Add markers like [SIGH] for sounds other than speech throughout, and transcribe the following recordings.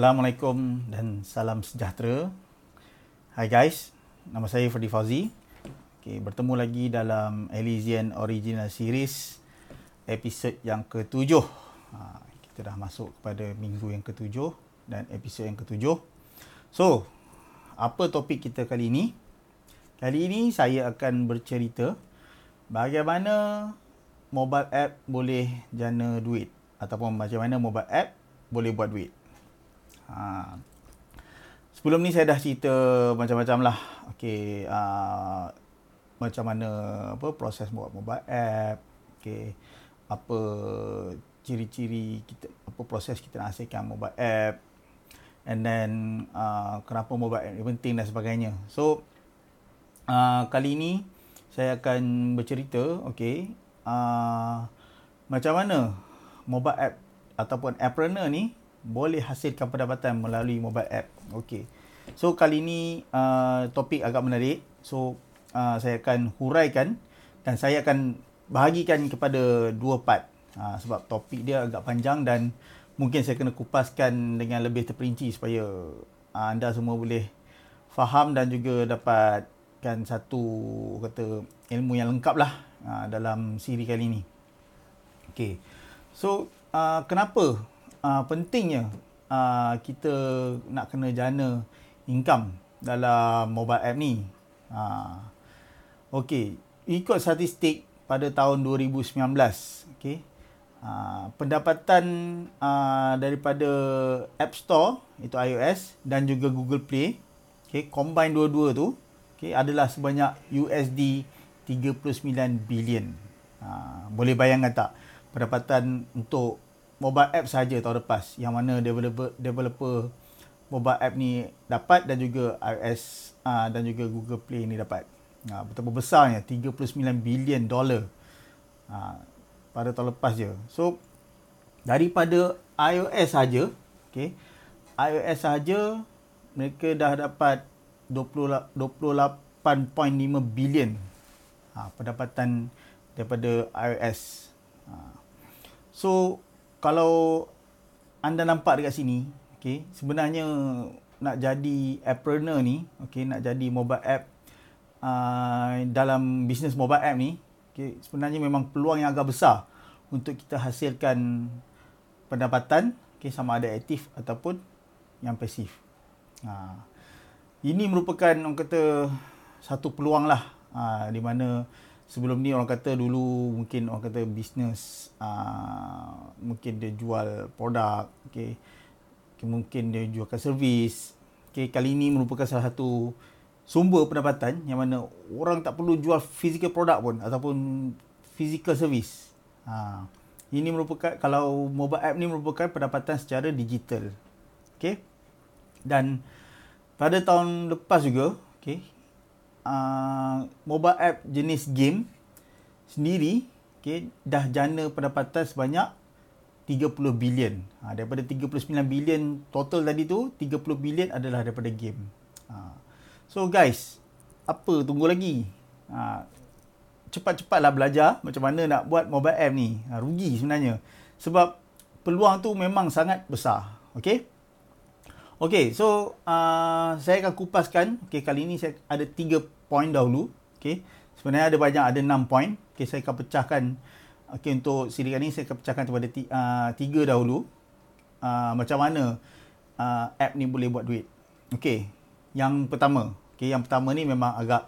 Assalamualaikum dan salam sejahtera. Hai guys, nama saya Fadi Fauzi. Okay, bertemu lagi dalam Elysian Original Series episod yang ketujuh. Ha, kita dah masuk kepada minggu yang ketujuh dan episod yang ketujuh. So, apa topik kita kali ini? Kali ini saya akan bercerita bagaimana mobile app boleh jana duit ataupun macam mana mobile app boleh buat duit. Ha. Sebelum ni saya dah cerita macam-macam lah. Okay, uh, macam mana apa proses buat mobile app. Okay, apa ciri-ciri kita, apa proses kita nak hasilkan mobile app. And then, uh, kenapa mobile app ni penting dan sebagainya. So, uh, kali ni saya akan bercerita, okay, uh, macam mana mobile app ataupun appreneur ni boleh hasilkan pendapatan melalui mobile app. Okey. So kali ini uh, topik agak menarik. So uh, saya akan huraikan dan saya akan bahagikan kepada dua part. Uh, sebab topik dia agak panjang dan mungkin saya kena kupaskan dengan lebih terperinci supaya uh, anda semua boleh faham dan juga dapatkan satu kata ilmu yang lengkap lah uh, dalam siri kali ini. Okey. So uh, kenapa uh, pentingnya uh, kita nak kena jana income dalam mobile app ni. Uh, Okey, ikut statistik pada tahun 2019, okey. Uh, pendapatan uh, daripada App Store itu iOS dan juga Google Play, okey, combine dua-dua tu, okey, adalah sebanyak USD 39 bilion. Uh, boleh bayangkan tak pendapatan untuk mobile app saja tahun lepas yang mana developer developer mobile app ni dapat dan juga iOS uh, dan juga Google Play ni dapat. Uh, betapa besarnya 39 bilion dolar uh, pada tahun lepas je. So daripada iOS saja, okey. iOS saja mereka dah dapat 20 28.5 bilion uh, pendapatan daripada iOS. Uh, so kalau anda nampak dekat sini, okay, sebenarnya nak jadi appreneur ni, okay, nak jadi mobile app uh, dalam bisnes mobile app ni, okay, sebenarnya memang peluang yang agak besar untuk kita hasilkan pendapatan, okay, sama ada aktif ataupun yang pasif. Ha. Ini merupakan orang kata satu peluang lah ha, di mana sebelum ni orang kata dulu mungkin orang kata bisnes uh, mungkin dia jual produk okey. Okay, mungkin dia jualkan servis. Okey kali ini merupakan salah satu sumber pendapatan yang mana orang tak perlu jual physical produk pun ataupun physical service. Ha ini merupakan kalau mobile app ni merupakan pendapatan secara digital. Okey. Dan pada tahun lepas juga okey uh, mobile app jenis game sendiri okay, dah jana pendapatan sebanyak 30 bilion. Ha, daripada 39 bilion total tadi tu, 30 bilion adalah daripada game. Ha. So guys, apa tunggu lagi? Ha, cepat-cepatlah belajar macam mana nak buat mobile app ni. Ha, rugi sebenarnya. Sebab peluang tu memang sangat besar. Okay? Okay, so uh, saya akan kupaskan. Okay, kali ini saya ada tiga poin dahulu. Okay, sebenarnya ada banyak, ada enam poin. Okay, saya akan pecahkan. Okay, untuk siri kali ini saya akan pecahkan kepada uh, tiga dahulu. Uh, macam mana uh, app ni boleh buat duit. Okay, yang pertama. Okay, yang pertama ni memang agak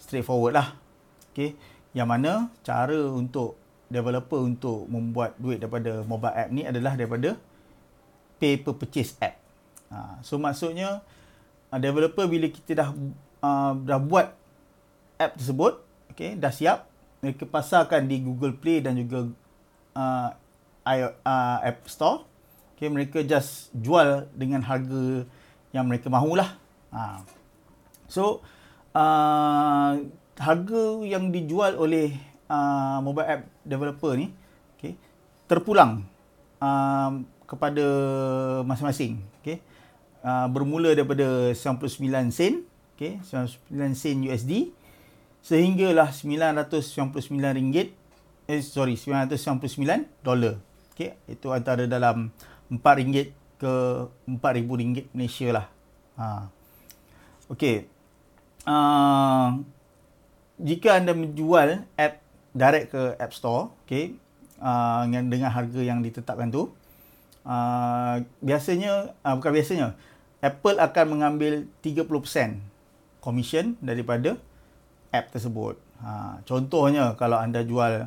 straightforward lah. Okay, yang mana cara untuk developer untuk membuat duit daripada mobile app ni adalah daripada pay per purchase app. Ha, so maksudnya uh, developer bila kita dah uh, dah buat app tersebut, okay, dah siap, mereka pasarkan di Google Play dan juga uh, uh, App Store. Okay, mereka just jual dengan harga yang mereka mahulah. Ha. So uh, harga yang dijual oleh uh, mobile app developer ni, okay, terpulang uh, kepada masing-masing. Okay uh, bermula daripada 99 sen, okey, 99 sen USD sehinggalah 999 ringgit eh sorry 999 dolar. Okey, itu antara dalam 4 ringgit ke RM4,000 Malaysia lah. Ha. Okey. Uh, jika anda menjual app direct ke App Store, okey, uh, dengan harga yang ditetapkan tu, uh, biasanya uh, bukan biasanya, Apple akan mengambil 30% commission daripada app tersebut. Ha, contohnya kalau anda jual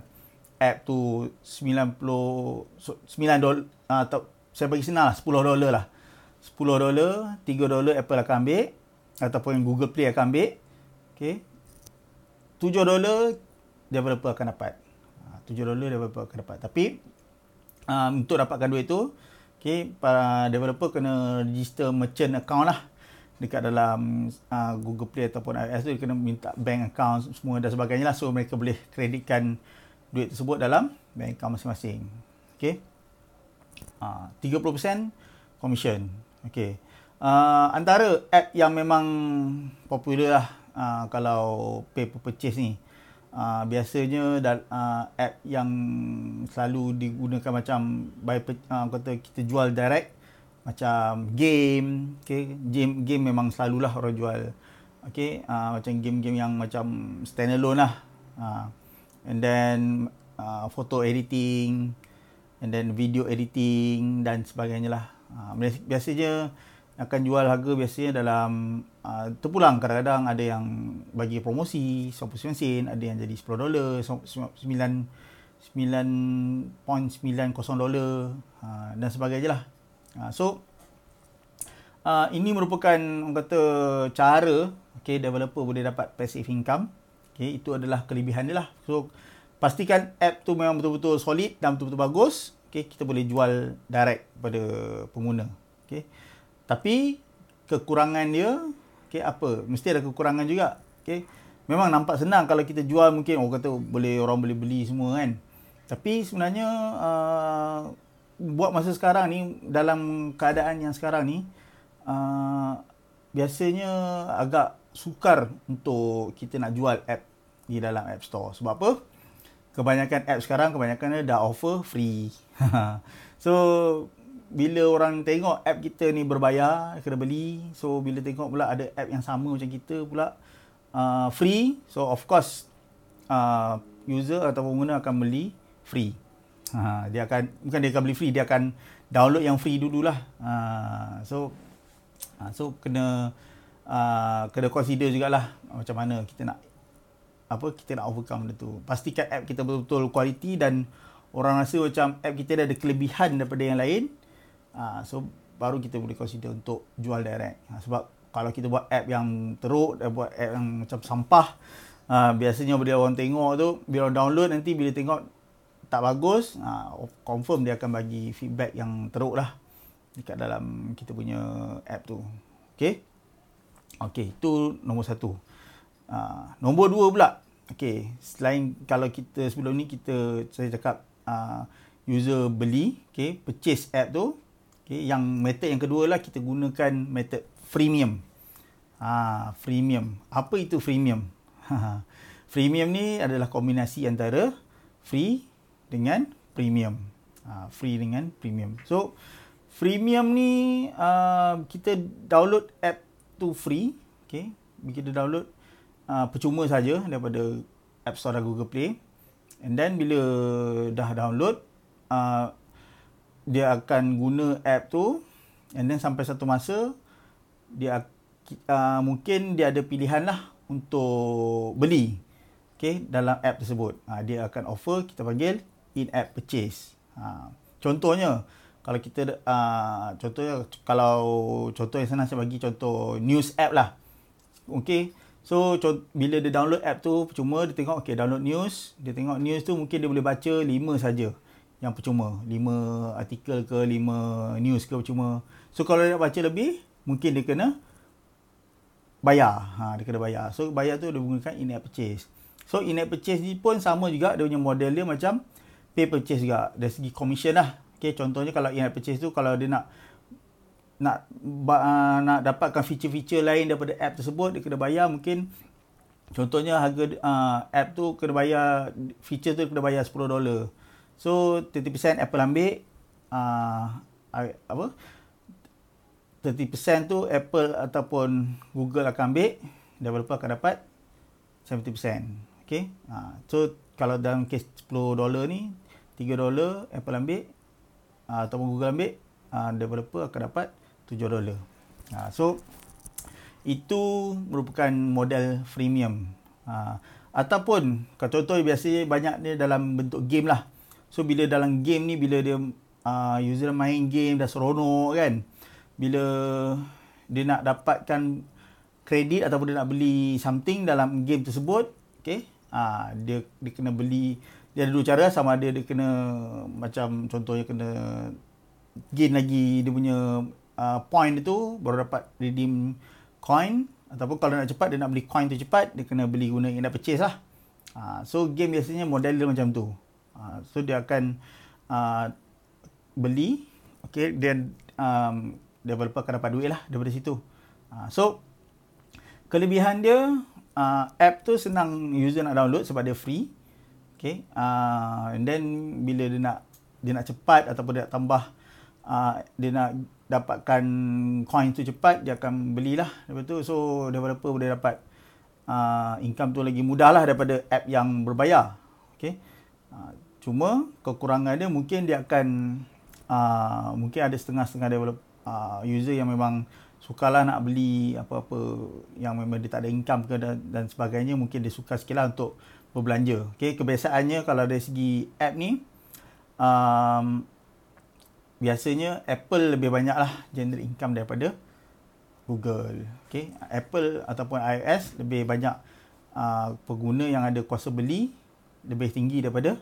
app tu 90 9 dolar atau saya bagi senang lah 10 dolar lah 10 dolar 3 dolar Apple akan ambil ataupun Google Play akan ambil okay. 7 dolar developer akan dapat 7 ha, dolar developer akan dapat tapi um, untuk dapatkan duit tu okay, para developer kena register merchant account lah dekat dalam uh, Google Play ataupun iOS tu kena minta bank account semua dan sebagainya lah so mereka boleh kreditkan duit tersebut dalam bank account masing-masing. Okay. Uh, 30% commission. Okay. Uh, antara app yang memang popular lah uh, kalau pay per purchase ni. Uh, biasanya dal, uh, app yang selalu digunakan macam by uh, kata kita jual direct macam game okay. Game game memang selalulah orang jual. Okay uh, macam game-game yang macam standalone lah. Uh, and then uh, photo editing and then video editing dan sebagainya lah. Uh, biasanya akan jual harga biasanya dalam uh, terpulang. Kadang-kadang ada yang bagi promosi 99 sen ada yang jadi 10 dolar 9 9.90 dolar uh, dan sebagainya lah uh, so uh, ini merupakan orang kata cara okay, developer boleh dapat passive income Okay, itu adalah kelebihan dia lah. So, pastikan app tu memang betul-betul solid dan betul-betul bagus. Okay, kita boleh jual direct pada pengguna. Okay. Tapi, kekurangan dia, okay, apa? Mesti ada kekurangan juga. Okay. Memang nampak senang kalau kita jual mungkin orang kata boleh orang boleh beli semua kan. Tapi sebenarnya uh, buat masa sekarang ni dalam keadaan yang sekarang ni uh, biasanya agak sukar untuk kita nak jual app di dalam App Store. Sebab apa? Kebanyakan app sekarang kebanyakan dah offer free. [LAUGHS] so bila orang tengok app kita ni berbayar, kena beli. So bila tengok pula ada app yang sama macam kita pula uh, free, so of course uh, user atau pengguna akan beli free. Ha, dia akan bukan dia akan beli free, dia akan download yang free dululah. Ha, so ha, so kena uh, kena consider jugalah macam mana kita nak apa kita nak overcome benda tu. Pastikan app kita betul-betul quality dan orang rasa macam app kita ada kelebihan daripada yang lain. Uh, so baru kita boleh consider untuk jual direct. Uh, sebab kalau kita buat app yang teruk dan buat app yang macam sampah, uh, biasanya bila orang tengok tu, bila orang download nanti bila tengok tak bagus, uh, confirm dia akan bagi feedback yang teruk lah dekat dalam kita punya app tu. Okay? Okay, itu nombor satu. Uh, nombor dua pula. Okay, selain kalau kita sebelum ni kita saya cakap uh, user beli, okay, purchase app tu. Okay, yang method yang kedua lah kita gunakan method freemium. Ah, freemium. Apa itu freemium? [LAUGHS] freemium ni adalah kombinasi antara free dengan premium. Ah, free dengan premium. So, freemium ni uh, kita download app tu free. Okay, kita download uh, percuma saja daripada App Store dan Google Play. And then bila dah download, uh, dia akan guna app tu. And then sampai satu masa, dia uh, mungkin dia ada pilihan lah untuk beli. Okay, dalam app tersebut. Uh, dia akan offer, kita panggil in-app purchase. Uh, contohnya, kalau kita uh, contohnya kalau contoh yang senang saya bagi contoh news app lah. Okay, So bila dia download app tu percuma dia tengok okey download news, dia tengok news tu mungkin dia boleh baca 5 saja yang percuma, 5 artikel ke 5 news ke percuma. So kalau dia nak baca lebih, mungkin dia kena bayar. Ha dia kena bayar. So bayar tu dia gunakan in-app purchase. So in-app purchase ni pun sama juga dia punya model dia macam pay purchase juga dari segi commission lah. Okay, contohnya kalau in-app purchase tu kalau dia nak nak uh, nak dapatkan feature-feature lain daripada app tersebut dia kena bayar mungkin contohnya harga uh, app tu kena bayar feature tu kena bayar 10 dolar so 30% Apple ambil uh, apa 30% tu Apple ataupun Google akan ambil, developer akan dapat 70%. Okay. Ha, so, kalau dalam kes 10 dolar ni, 3 dolar Apple ambil uh, ataupun Google ambil, uh, developer akan dapat 7 dolar. Ha, so, itu merupakan model freemium. Ha, ataupun, contoh biasanya banyak dia dalam bentuk game lah. So, bila dalam game ni, bila dia uh, user main game dah seronok kan, bila dia nak dapatkan kredit ataupun dia nak beli something dalam game tersebut, okay, uh, dia, dia kena beli, dia ada dua cara, sama ada dia kena, macam contohnya kena gain lagi dia punya uh, point itu, baru dapat redeem coin, ataupun kalau nak cepat, dia nak beli coin tu cepat, dia kena beli guna in purchase lah. Uh, so, game biasanya model dia macam tu. Uh, so, dia akan uh, beli, okay, then um, developer akan dapat duit lah daripada situ. Uh, so, kelebihan dia, uh, app tu senang user nak download sebab dia free. Okay. Uh, and then, bila dia nak dia nak cepat ataupun dia nak tambah, uh, dia nak dapatkan coin tu cepat, dia akan belilah daripada tu. So, developer boleh dapat uh, income tu lagi mudah lah daripada app yang berbayar. Okay. Uh, cuma, kekurangan dia mungkin dia akan, uh, mungkin ada setengah-setengah developer, uh, user yang memang sukalah nak beli apa-apa yang memang dia tak ada income ke dan, dan sebagainya mungkin dia suka sikit lah untuk berbelanja. Okay, kebiasaannya kalau dari segi app ni um, biasanya Apple lebih banyak lah generate income daripada Google. Okay, Apple ataupun iOS lebih banyak uh, pengguna yang ada kuasa beli lebih tinggi daripada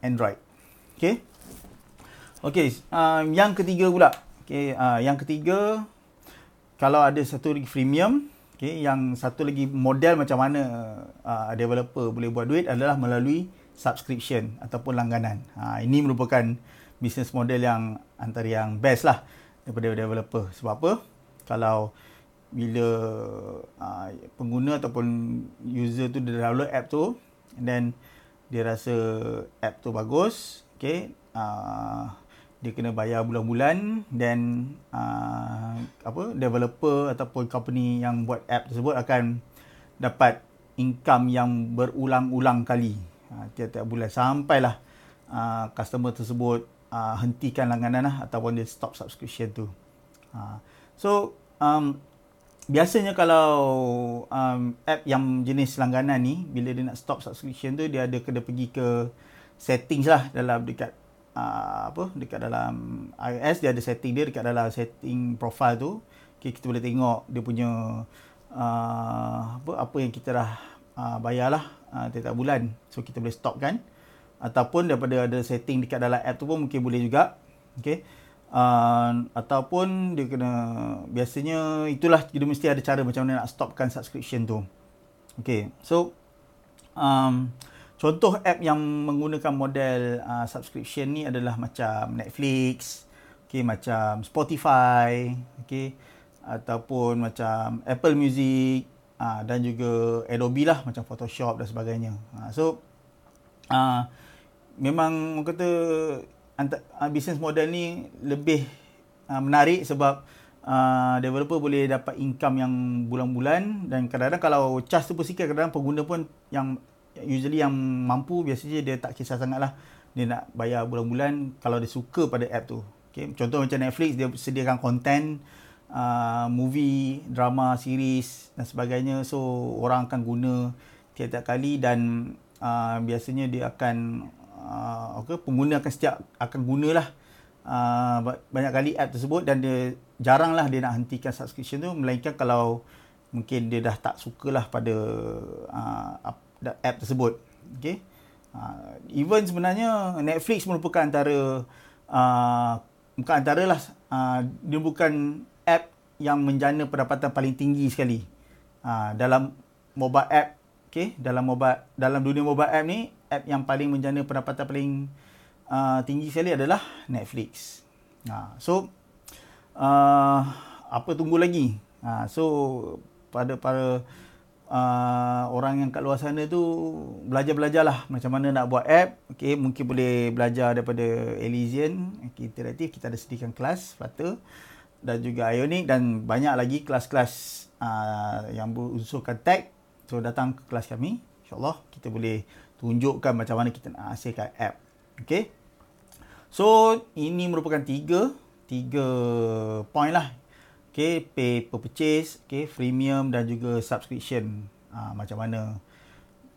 Android. Okay. Okay, um, yang ketiga pula Okay, uh, yang ketiga, kalau ada satu lagi freemium, okay, yang satu lagi model macam mana uh, developer boleh buat duit adalah melalui subscription ataupun langganan. Uh, ini merupakan business model yang antara yang best lah daripada developer. Sebab apa? Kalau bila uh, pengguna ataupun user tu dia download app tu and then dia rasa app tu bagus, okay, uh, dia kena bayar bulan-bulan dan uh, apa developer ataupun company yang buat app tersebut akan dapat income yang berulang-ulang kali uh, tiap-tiap bulan sampailah uh, customer tersebut uh, hentikan langganan lah ataupun dia stop subscription tu. Uh, so um, biasanya kalau um, app yang jenis langganan ni bila dia nak stop subscription tu dia ada kena pergi ke settings lah dalam dekat uh, apa dekat dalam iOS dia ada setting dia dekat dalam setting profile tu. Okay, kita boleh tengok dia punya uh, apa apa yang kita dah uh, bayarlah uh, tiap bulan. So kita boleh stop kan? Ataupun daripada ada setting dekat dalam app tu pun mungkin boleh juga. Okey. Uh, ataupun dia kena biasanya itulah dia mesti ada cara macam mana nak stopkan subscription tu. Okey. So um, Contoh app yang menggunakan model uh, subscription ni adalah macam Netflix, okay, macam Spotify, okay, ataupun macam Apple Music uh, dan juga Adobe lah macam Photoshop dan sebagainya. Uh, so, uh, memang kata uh, business model ni lebih uh, menarik sebab uh, developer boleh dapat income yang bulan-bulan dan kadang-kadang kalau charge tu pun sikit kadang-kadang pengguna pun yang usually yang mampu biasanya dia tak kisah sangat lah dia nak bayar bulan-bulan kalau dia suka pada app tu. Okay. contoh macam Netflix dia sediakan konten uh, movie, drama, series dan sebagainya. So orang akan guna tiap-tiap kali dan uh, biasanya dia akan uh, okay, pengguna akan setiap akan gunalah uh, banyak kali app tersebut dan dia jaranglah dia nak hentikan subscription tu. Melainkan kalau mungkin dia dah tak sukalah pada uh, app tersebut. Okay. Uh, even sebenarnya Netflix merupakan antara uh, bukan antara lah uh, dia bukan app yang menjana pendapatan paling tinggi sekali uh, dalam mobile app okay dalam mobile dalam dunia mobile app ni app yang paling menjana pendapatan paling uh, tinggi sekali adalah Netflix. Uh, so uh, apa tunggu lagi? Uh, so pada para uh, orang yang kat luar sana tu belajar-belajarlah macam mana nak buat app. Okey, mungkin boleh belajar daripada Elysian, okay, interaktif. Kita ada sediakan kelas, Flutter. dan juga Ionic dan banyak lagi kelas-kelas uh, yang berunsurkan tag. So datang ke kelas kami. InsyaAllah kita boleh tunjukkan macam mana kita nak hasilkan app. Okay. So ini merupakan tiga tiga point lah. Okay, pay per purchase, okay, freemium dan juga subscription. Uh, macam mana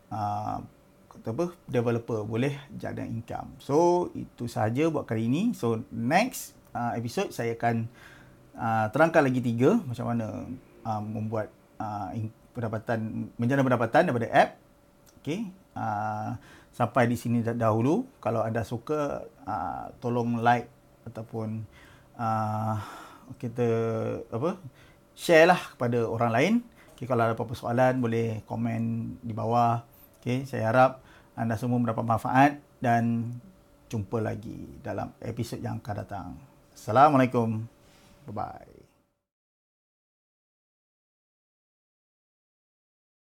uh, apa developer boleh jaga income. So itu sahaja buat kali ini. So next uh, episode saya akan uh, terangkan lagi tiga macam mana uh, membuat uh, pendapatan menjana pendapatan daripada app. Okay. Uh, sampai di sini dahulu. Kalau anda suka, uh, tolong like ataupun uh, kita apa share lah kepada orang lain. Okay, kalau ada apa-apa soalan boleh komen di bawah. Okay, saya harap anda semua mendapat manfaat dan jumpa lagi dalam episod yang akan datang. Assalamualaikum. Bye-bye.